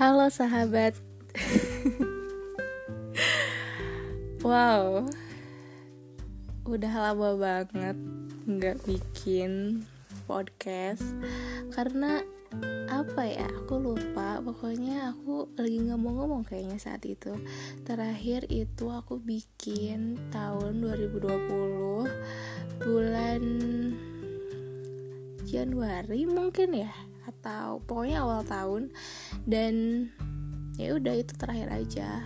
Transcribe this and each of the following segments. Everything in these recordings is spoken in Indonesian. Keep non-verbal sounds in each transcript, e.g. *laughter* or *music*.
Halo sahabat. Wow. Udah lama banget nggak bikin podcast. Karena apa ya? Aku lupa. Pokoknya aku lagi ngomong-ngomong kayaknya saat itu. Terakhir itu aku bikin tahun 2020 bulan Januari mungkin ya atau pokoknya awal tahun. Dan ya udah itu terakhir aja.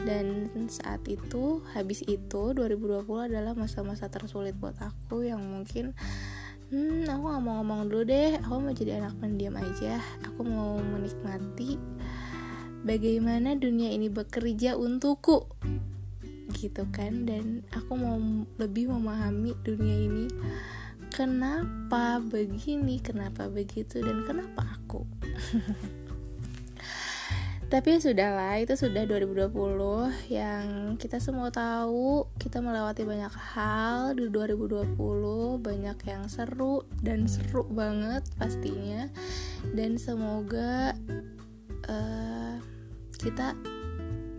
Dan saat itu habis itu 2020 adalah masa-masa tersulit buat aku yang mungkin hmm aku gak mau ngomong dulu deh. Aku mau jadi anak pendiam aja. Aku mau menikmati bagaimana dunia ini bekerja untukku. Gitu kan? Dan aku mau lebih memahami dunia ini kenapa begini? Kenapa begitu? Dan kenapa aku? *laughs* Tapi ya sudahlah itu sudah 2020 yang kita semua tahu kita melewati banyak hal. Di 2020 banyak yang seru dan seru banget pastinya. Dan semoga uh, kita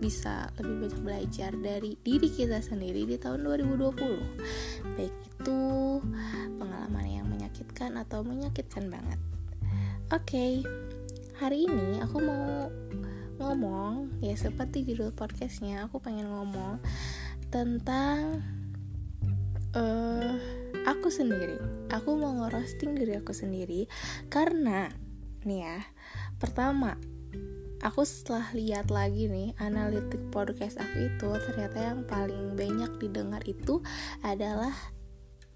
bisa lebih banyak belajar dari diri kita sendiri di tahun 2020 baik itu pengalaman yang menyakitkan atau menyakitkan banget. Oke okay, hari ini aku mau ngomong ya seperti judul podcastnya aku pengen ngomong tentang uh, aku sendiri. Aku mau ngerosting diri aku sendiri karena nih ya pertama aku setelah lihat lagi nih analitik podcast aku itu ternyata yang paling banyak didengar itu adalah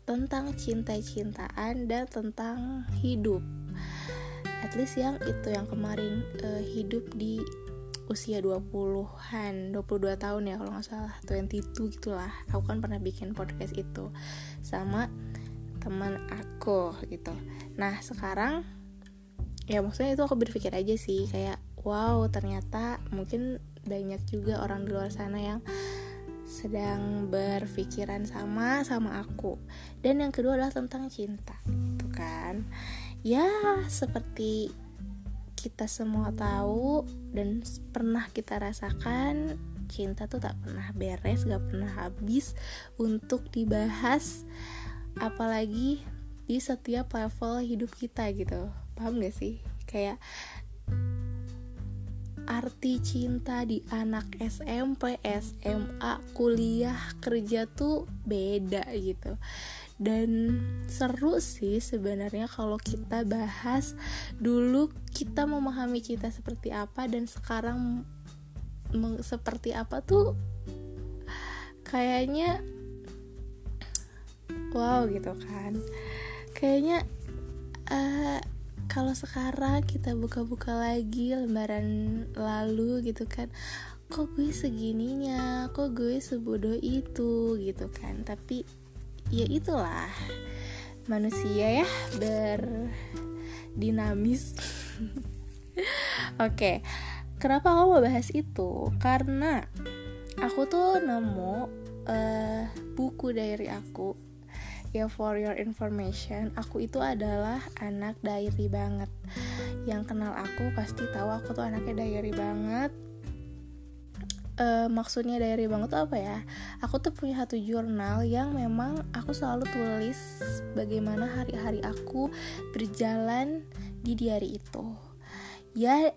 tentang cinta-cintaan dan tentang hidup. At least yang itu yang kemarin uh, hidup di usia 20-an 22 tahun ya kalau nggak salah 22 gitulah. Aku kan pernah bikin podcast itu sama teman aku gitu. Nah sekarang ya maksudnya itu aku berpikir aja sih kayak wow ternyata mungkin banyak juga orang di luar sana yang sedang berpikiran sama sama aku. Dan yang kedua adalah tentang cinta tuh kan? Ya seperti kita semua tahu dan pernah kita rasakan cinta tuh tak pernah beres, gak pernah habis untuk dibahas apalagi di setiap level hidup kita gitu. Paham gak sih? Kayak arti cinta di anak SMP, SMA, kuliah, kerja tuh beda gitu. Dan seru sih sebenarnya kalau kita bahas dulu kita memahami cinta seperti apa dan sekarang seperti apa tuh kayaknya wow gitu kan. Kayaknya uh, kalau sekarang kita buka-buka lagi lembaran lalu gitu kan kok gue segininya kok gue sebodoh itu gitu kan. Tapi ya itulah manusia ya berdinamis. *laughs* Oke kenapa aku mau bahas itu? Karena aku tuh nemu uh, buku diary aku ya for your information aku itu adalah anak diary banget. Yang kenal aku pasti tahu aku tuh anaknya diary banget. Uh, maksudnya diary banget tuh apa ya? Aku tuh punya satu jurnal yang memang aku selalu tulis bagaimana hari-hari aku berjalan di diary itu. Ya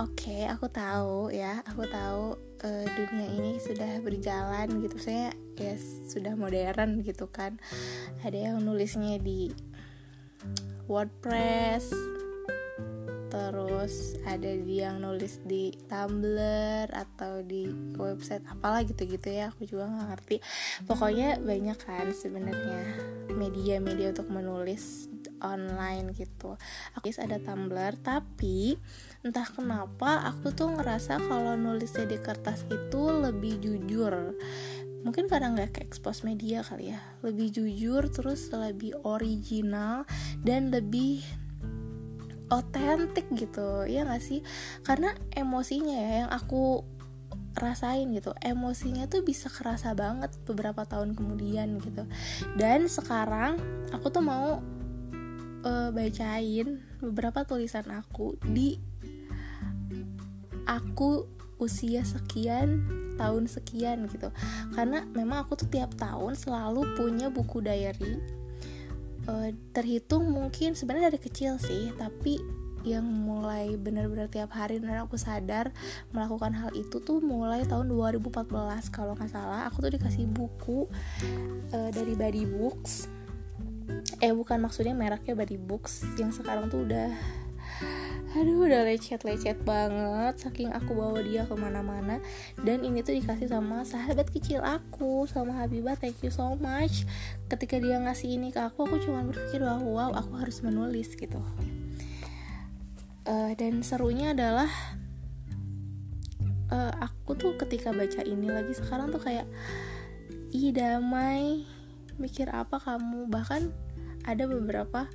oke okay, aku tahu ya aku tahu uh, dunia ini sudah berjalan gitu. Saya ya sudah modern gitu kan. Ada yang nulisnya di WordPress terus ada yang nulis di Tumblr atau di website apalah gitu-gitu ya aku juga nggak ngerti. Pokoknya banyak kan sebenarnya media-media untuk menulis online gitu. Aku ada Tumblr tapi entah kenapa aku tuh ngerasa kalau nulisnya di kertas itu lebih jujur. Mungkin karena nggak ke expose media kali ya. Lebih jujur terus lebih original dan lebih otentik gitu ya gak sih? Karena emosinya ya yang aku rasain gitu emosinya tuh bisa kerasa banget beberapa tahun kemudian gitu. Dan sekarang aku tuh mau uh, bacain beberapa tulisan aku di aku usia sekian tahun sekian gitu. Karena memang aku tuh tiap tahun selalu punya buku diary uh, terhitung mungkin sebenarnya dari kecil sih tapi yang mulai benar-benar tiap hari dan aku sadar melakukan hal itu tuh mulai tahun 2014 kalau nggak salah aku tuh dikasih buku uh, dari Body Books. Eh bukan maksudnya mereknya Body Books yang sekarang tuh udah aduh udah lecet-lecet banget saking aku bawa dia ke mana-mana. Dan ini tuh dikasih sama sahabat kecil aku sama Habibah thank you so much. Ketika dia ngasih ini ke aku aku cuma berpikir wow, wow aku harus menulis gitu. Uh, dan serunya adalah uh, aku tuh ketika baca ini lagi sekarang tuh kayak ih damai mikir apa kamu? Bahkan ada beberapa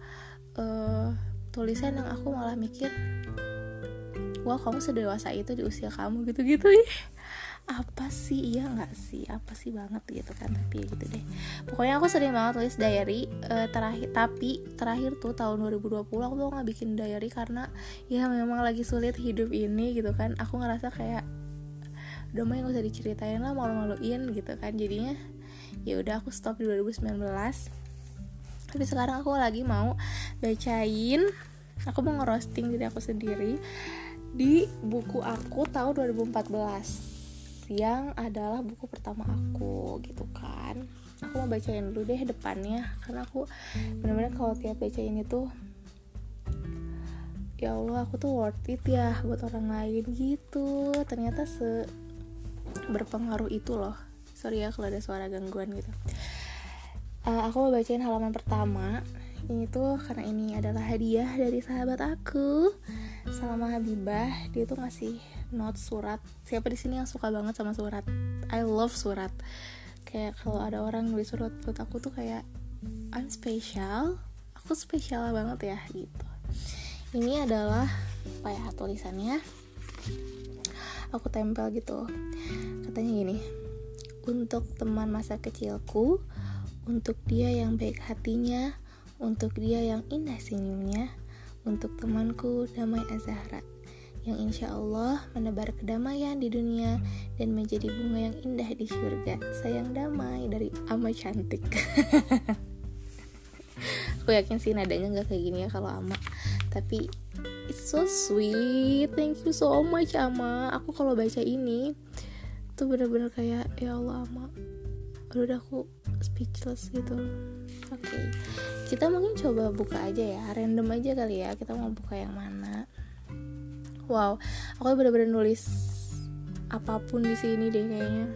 uh, tulisan yang aku malah mikir wah kamu sedewasa itu di usia kamu gitu-gitu. Ya apa sih? Iya nggak sih? Apa sih banget gitu kan? Tapi ya gitu deh. Pokoknya aku sering banget tulis diary uh, terakhir tapi terakhir tuh tahun 2020 aku tuh nggak bikin diary karena ya memang lagi sulit hidup ini gitu kan. Aku ngerasa kayak udah mah gak usah diceritain lah malu-maluin gitu kan. Jadinya ya udah aku stop di 2019 tapi sekarang aku lagi mau bacain aku mau ngerosting diri aku sendiri di buku aku tahun 2014 yang adalah buku pertama aku gitu kan. Aku mau bacain dulu deh depannya karena aku bener-bener kalau tiap bacain itu ya Allah aku tuh worth it ya buat orang lain gitu. Ternyata se berpengaruh itu loh. Sorry ya kalau ada suara gangguan gitu uh, aku mau bacain halaman pertama. Ini tuh karena ini adalah hadiah dari sahabat aku selama Habibah. Dia tuh ngasih note surat. Siapa di sini yang suka banget sama surat? I love surat. Kayak kalau ada orang nulis surat buat aku tuh kayak I'm special aku spesial banget ya gitu. Ini adalah apa ya tulisannya? Aku tempel gitu. Katanya gini untuk teman masa kecilku untuk dia yang baik hatinya, untuk dia yang indah senyumnya, untuk temanku Damai Azahra, yang insya Allah menebar kedamaian di dunia dan menjadi bunga yang indah di surga. Sayang damai dari Ama Cantik. *laughs* Aku yakin sih nadanya nggak kayak gini ya kalau Ama, tapi it's so sweet. Thank you so much Ama. Aku kalau baca ini tuh bener-bener kayak ya Allah Ama. Udah aku speechless gitu. Oke okay. kita mungkin coba buka aja ya random aja kali ya kita mau buka yang mana. Wow aku bener-bener nulis apa pun di sini deh kayaknya.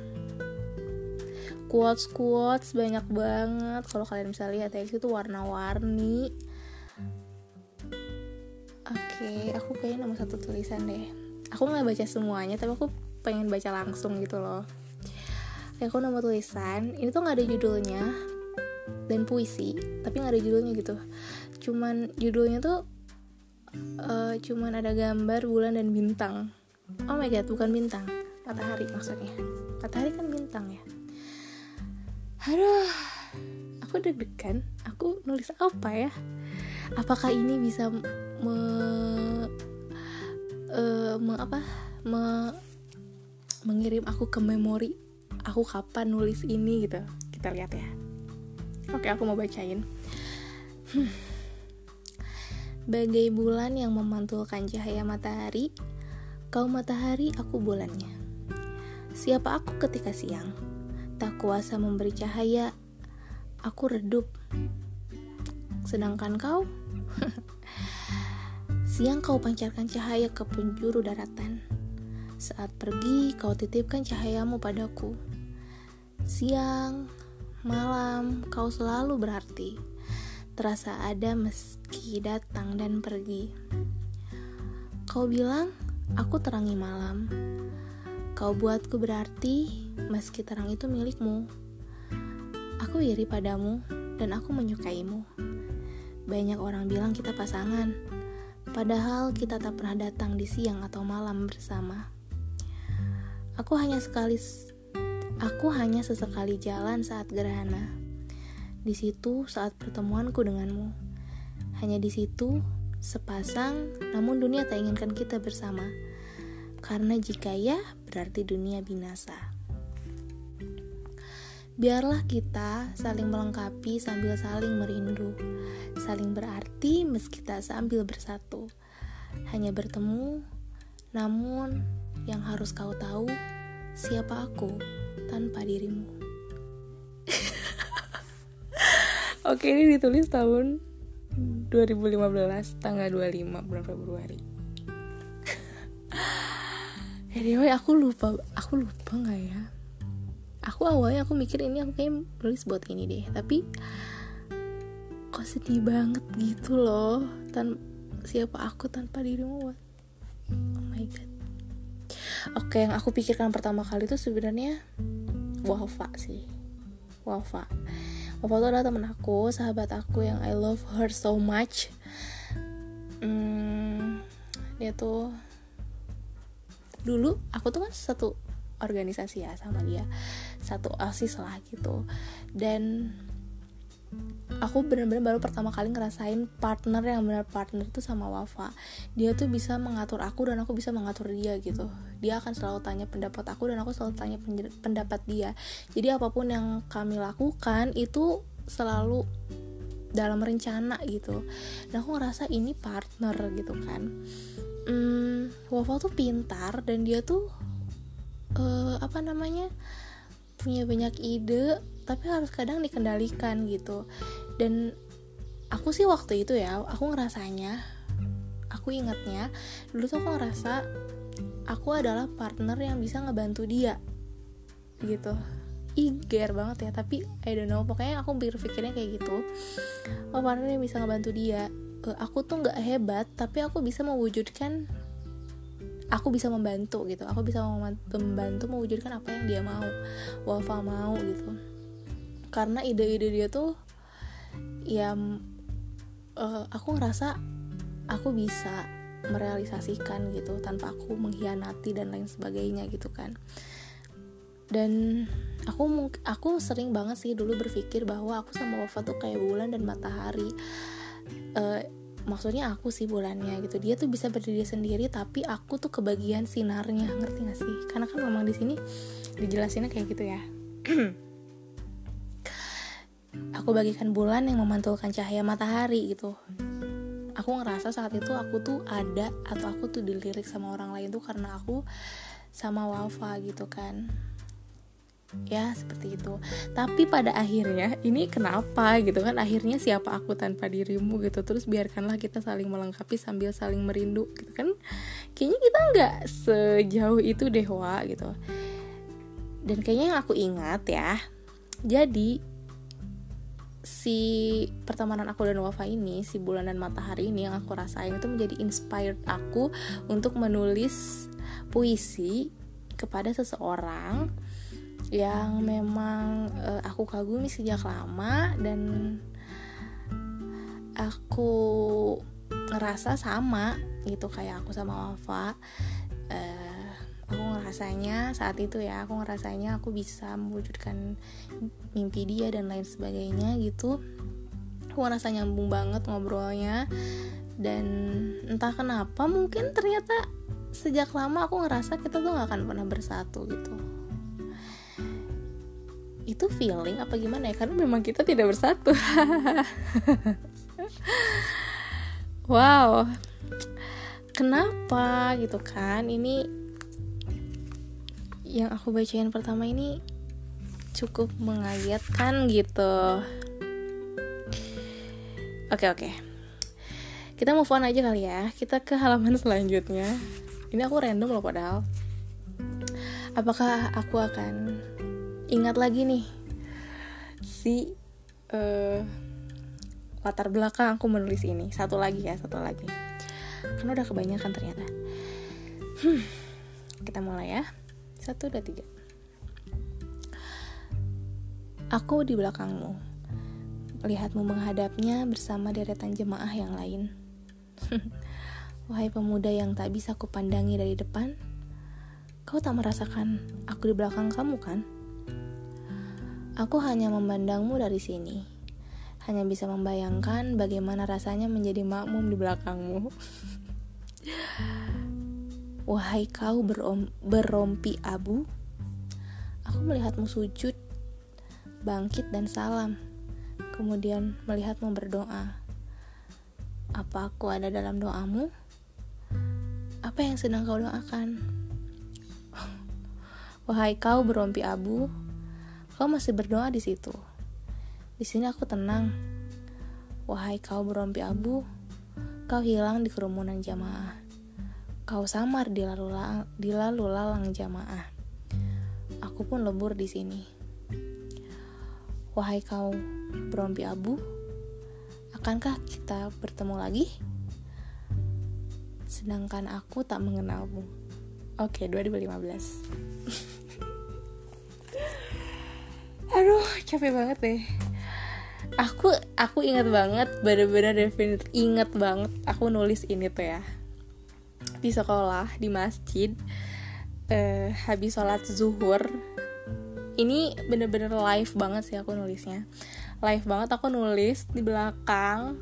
Quotes quotes banyak banget. Kalau kalian bisa lihat ya itu warna-warni. Oke okay, aku kayaknya nomor satu tulisan deh. Aku nggak baca semuanya tapi aku pengen baca langsung gitu loh kayak aku tulisan ini tuh nggak ada judulnya dan puisi tapi nggak ada judulnya gitu. Cuman judulnya tuh uh, cuman ada gambar bulan dan bintang. Oh my god bukan bintang matahari maksudnya. Matahari kan bintang ya. Aduh aku deg-degan aku nulis apa ya? Apakah ini bisa me, uh, me apa? Me, mengirim aku ke memori aku kapan nulis ini gitu. Kita lihat ya. Oke aku mau bacain. Hmm. bagai bulan yang memantulkan cahaya matahari kau matahari aku bulannya. Siapa aku ketika siang? Tak kuasa memberi cahaya. Aku redup. Sedangkan kau? *laughs* Siang kau pancarkan cahaya ke penjuru daratan saat pergi, kau titipkan cahayamu padaku. Siang, malam, kau selalu berarti. Terasa ada meski datang dan pergi. Kau bilang, aku terangi malam. Kau buatku berarti, meski terang itu milikmu. Aku iri padamu, dan aku menyukaimu. Banyak orang bilang kita pasangan, padahal kita tak pernah datang di siang atau malam bersama. Aku hanya sekali Aku hanya sesekali jalan saat gerhana. Di situ saat pertemuanku denganmu. Hanya di situ sepasang, namun dunia tak inginkan kita bersama. Karena jika ya, berarti dunia binasa. Biarlah kita saling melengkapi sambil saling merindu, saling berarti meski tak sambil bersatu. Hanya bertemu, namun yang harus kau tahu, siapa aku tanpa dirimu. *laughs* Oke, ini ditulis tahun 2015, tanggal 25 bulan Februari. *laughs* anyway, aku lupa, aku lupa nggak ya? aku awalnya aku mikir ini aku kayak nulis buat ini deh tapi kok sedih banget gitu loh tan siapa aku tanpa dirimu god oke yang aku pikirkan pertama kali itu sebenarnya Wafa sih. Wafa. Wafa itu adalah temen aku sahabat aku yang I love her so much. Hmm, dia tuh dulu aku tuh kan satu organisasi ya sama dia. Satu asis lah gitu. Dan aku benar-benar baru pertama kali ngerasain partner yang benar partner itu sama Wafa. Dia tuh bisa mengatur aku dan aku bisa mengatur dia gitu. Dia akan selalu tanya pendapat aku dan aku selalu tanya pendapat dia. Jadi apa pun yang kami lakukan itu selalu dalam rencana gitu. Dan aku ngerasa ini partner gitu kan. Hmm, Wafa tuh pintar dan dia tuh uh, apa namanya punya banyak ide tapi harus kadang dikendalikan gitu dan aku sih waktu itu ya aku ngerasanya aku ingatnya dulu tuh aku ngerasa aku adalah partner yang bisa ngebantu dia gitu. Iger banget ya tapi I don't know pokoknya aku berpikirnya kayak gitu. Oh partner yang bisa ngebantu dia. Uh, aku tuh nggak hebat tapi aku bisa mewujudkan aku bisa membantu gitu. Aku bisa membantu mewujudkan apa yang dia mau Wafa mau gitu. Karena ide-ide dia tuh ya uh, aku ngerasa aku bisa merealisasikan gitu tanpa aku mengkhianati dan lain sebagainya gitu kan. Dan aku aku sering banget sih dulu berpikir bahwa aku sama Wafa tuh kayak bulan dan matahari. Uh, maksudnya aku sih bulannya gitu. Dia tuh bisa berdiri sendiri tapi aku tuh kebagian sinarnya. Ngerti gak sih? Karena kan memang di sini dijelasinnya kayak gitu ya *clears throat* aku bagikan bulan yang memantulkan cahaya matahari gitu. Aku ngerasa saat itu aku tuh ada atau aku tuh dilirik sama orang lain tuh karena aku sama Wafa gitu kan. Ya seperti itu. Tapi pada akhirnya ini kenapa gitu kan? Akhirnya siapa aku tanpa dirimu gitu. Terus biarkanlah kita saling melengkapi sambil saling merindu gitu kan? Kayaknya kita nggak sejauh itu deh wa gitu. Dan kayaknya yang aku ingat ya jadi si pertemanan aku dan Wafa ini si bulan dan matahari ini yang aku rasain itu menjadi inspired aku untuk menulis puisi kepada seseorang yang memang uh, aku kagumi sejak lama dan aku ngerasa sama gitu kayak aku sama Wafa uh, aku ngerasanya saat itu ya aku ngerasanya aku bisa mewujudkan mimpi dia dan lain sebagainya gitu. Aku ngerasa nyambung banget ngobrolnya dan entah kenapa mungkin ternyata sejak lama aku ngerasa kita tuh gak akan pernah bersatu gitu. Itu feeling apa gimana ya? Karena memang kita tidak bersatu. *laughs* Wow. Kenapa gitu kan? Ini yang aku bacain pertama ini cukup mengagetkan gitu. Oke oke. Kita move on aja kali ya. Kita ke halaman selanjutnya. Ini aku random loh padahal. Apakah aku akan ingat lagi nih si uh, latar belakang aku menulis ini? Satu lagi ya satu lagi. Karena udah kebanyakan ternyata. Hmm, kita mulai ya satu dua tiga aku di belakangmu melihatmu menghadapnya bersama deretan jemaah yang lain *laughs* wahai pemuda yang tak bisa kupandangi dari depan kau tak merasakan aku di belakang kamu kan Aku hanya memandangmu dari sini. Hanya bisa membayangkan bagaimana rasanya menjadi makmum di belakangmu. *laughs* Wahai kau berom berompi abu Aku melihatmu sujud Bangkit dan salam Kemudian melihatmu berdoa Apa aku ada dalam doamu? Apa yang sedang kau doakan? *laughs* Wahai kau berompi abu Kau masih berdoa di situ Di sini aku tenang Wahai kau berompi abu Kau hilang di kerumunan jamaah. Kau samar di lalu, lalang, jamaah. Aku pun lebur di sini. Wahai kau berompi abu, akankah kita bertemu lagi? Sedangkan aku tak mengenalmu. Oke, 2015. *laughs* Aduh, capek banget deh aku aku inget banget bener-bener definit inget banget aku nulis ini tuh ya di sekolah di masjid uh, habis sholat zuhur. Ini bener-bener live banget sih aku nulisnya. Live banget aku nulis di belakang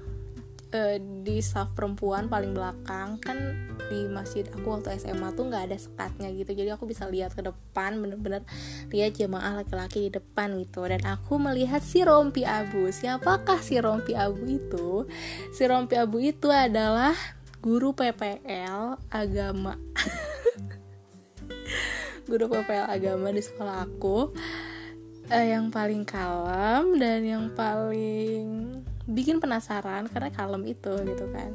uh, di staff perempuan paling belakang. Kan di masjid aku waktu SMA tuh nggak ada sekatnya gitu jadi aku bisa lihat ke depan bener-bener lihat jemaah laki-laki di depan gitu. Dan aku melihat si rompi abu. Siapakah si rompi abu itu? Si rompi abu itu adalah guru PPL agama. Guru PPL agama di sekolah aku. Uh, yang paling kalem dan yang paling bikin penasaran karena kalem itu gitu kan.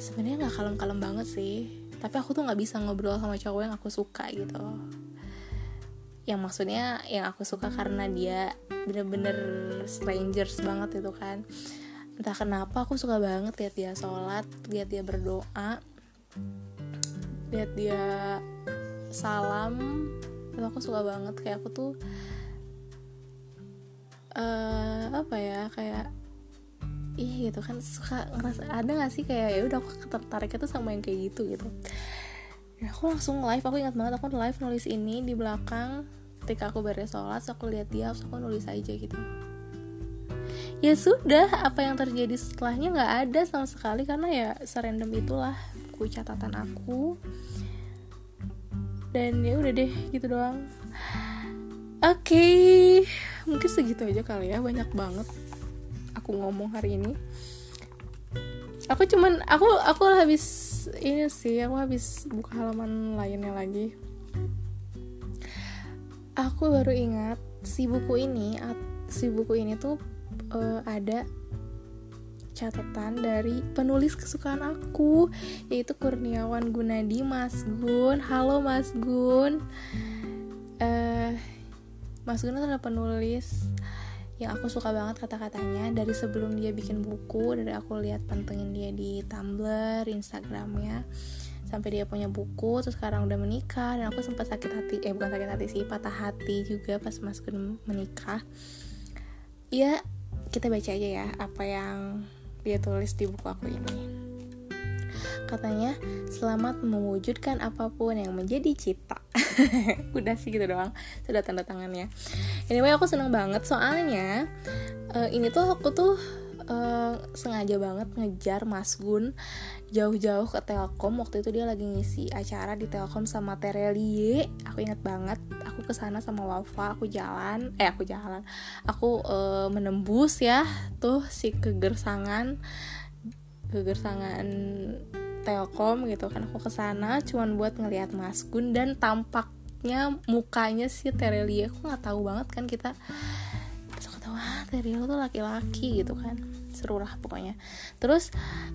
Sebenarnya nggak kalem-kalem banget sih tapi aku tuh nggak bisa ngobrol sama cowok yang aku suka gitu. Yang maksudnya yang aku suka karena dia bener-bener strangers banget itu kan entah kenapa aku suka banget lihat dia sholat lihat dia berdoa lihat dia salam. Itu aku suka banget kayak aku tuh uh, apa ya kayak ih gitu kan. Suka ngerasa ada gak sih kayak ya udah aku tertariknya tuh sama yang kayak gitu gitu. Dan aku langsung live aku ingat banget aku live nulis ini di belakang ketika aku beres sholat aku lihat dia aku nulis aja gitu ya sudah apa yang terjadi setelahnya nggak ada sama sekali karena ya serandom itulah buku catatan aku. Dan ya udah deh gitu doang. Oke okay mungkin segitu aja kali ya banyak banget aku ngomong hari ini. Aku cuman aku aku habis ini sih aku habis buka halaman lainnya lagi. Aku baru ingat si buku ini si buku ini tuh uh, ada catatan dari penulis kesukaan aku yaitu Kurniawan Gunadi Mas Gun. Halo Mas Gun. Uh, Mas Gun adalah penulis yang aku suka banget kata-katanya. Dari sebelum dia bikin buku dari aku lihat pantengin dia di Tumblr, Instagramnya sampai dia punya buku terus sekarang udah menikah. Dan aku sempat sakit hati eh bukan sakit hati sih patah hati juga pas Mas Gun menikah. Ya kita baca aja ya apa yang dia tulis di buku aku ini Katanya, selamat mewujudkan apa pun yang menjadi cita. *laughs* Udah sih gitu doang, sudah tanda tangannya. Anyway, aku seneng banget soalnya uh, ini tuh aku tuh uh, sengaja banget ngejar Mas Gun jauh-jauh ke Telkom waktu itu dia lagi ngisi acara di Telkom sama Terelie aku ingat banget aku ke sana sama Wafa aku jalan eh aku jalan. Aku uh, menembus ya tuh si kegersangan kegersangan Telkom gitu kan. Aku ke sana cuman buat ngelihat Mas Gun dan tampaknya mukanya si Terelia aku nggak tahu banget kan kita. Terus aku tahu ah Terelia tuh laki-laki gitu kan seru lah pokoknya. Terus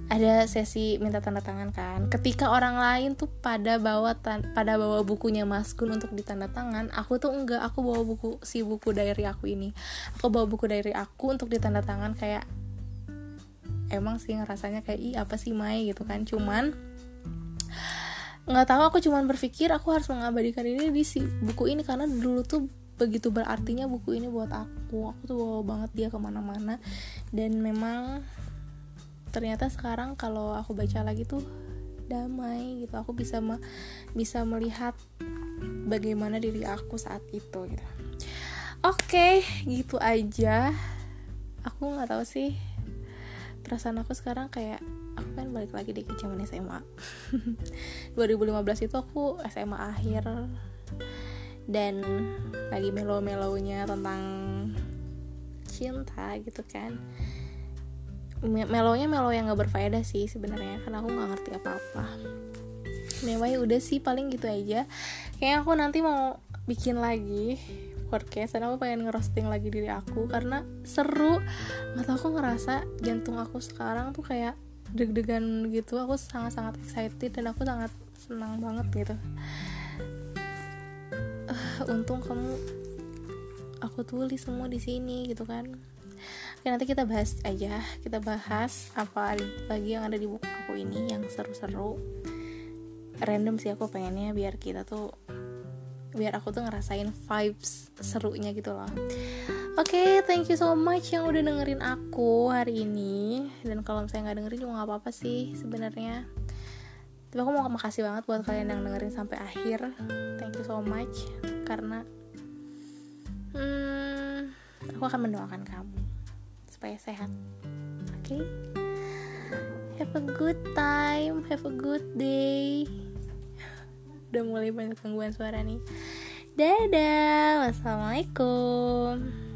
ada sesi minta tanda tangan kan. Ketika orang lain tuh pada bawa pada bawa bukunya Mas Gun untuk ditanda tangan aku tuh enggak. Aku bawa buku si buku diary aku ini. Aku bawa buku diary aku untuk ditanda tangan kayak emang sih ngerasanya kayak ih apa sih Mai? gitu kan. Cuman nggak tahu aku cuman berpikir aku harus mengabadikan ini di si buku ini karena dulu tuh begitu berartinya buku ini buat aku. Aku tuh bawa banget dia ke mana-mana dan memang ternyata sekarang kalau aku baca lagi tuh damai gitu. Aku bisa me bisa melihat bagaimana diri aku saat itu gitu. Oke okay, gitu aja. Aku nggak tahu sih perasaan aku sekarang kayak aku kan balik lagi di zaman SMA *laughs* 2015 itu aku SMA akhir. Dan lagi melo-melonya tentang cinta gitu kan. Melonya melo yang gak berfaedah sih sebenarnya karena aku nggak ngerti apa-apa. Ya udah sih paling gitu aja. Kayaknya aku nanti mau bikin lagi podcast dan aku pengen ngerosting lagi diri aku karena seru. Nggak tau aku ngerasa jantung aku sekarang tuh kayak deg-degan gitu. Aku sangat-sangat excited dan aku sangat senang banget gitu. Uh, untung kamu aku tulis semua di sini gitu kan Oke nanti kita bahas aja Kita bahas apa lagi yang ada di buku aku ini Yang seru-seru Random sih aku pengennya biar kita tuh Biar aku tuh ngerasain vibes serunya gitu loh Oke, okay, thank you so much yang udah dengerin aku hari ini. Dan kalau misalnya nggak dengerin juga nggak apa-apa sih sebenarnya. Tapi aku mau makasih banget buat kalian yang dengerin sampai akhir. Thank you so much karena hmm, aku akan mendoakan kamu supaya sehat. Oke? Okay? have a good time have a good day. *laughs* Udah mulai banyak gangguan suara nih. Dadah wassalamualaikum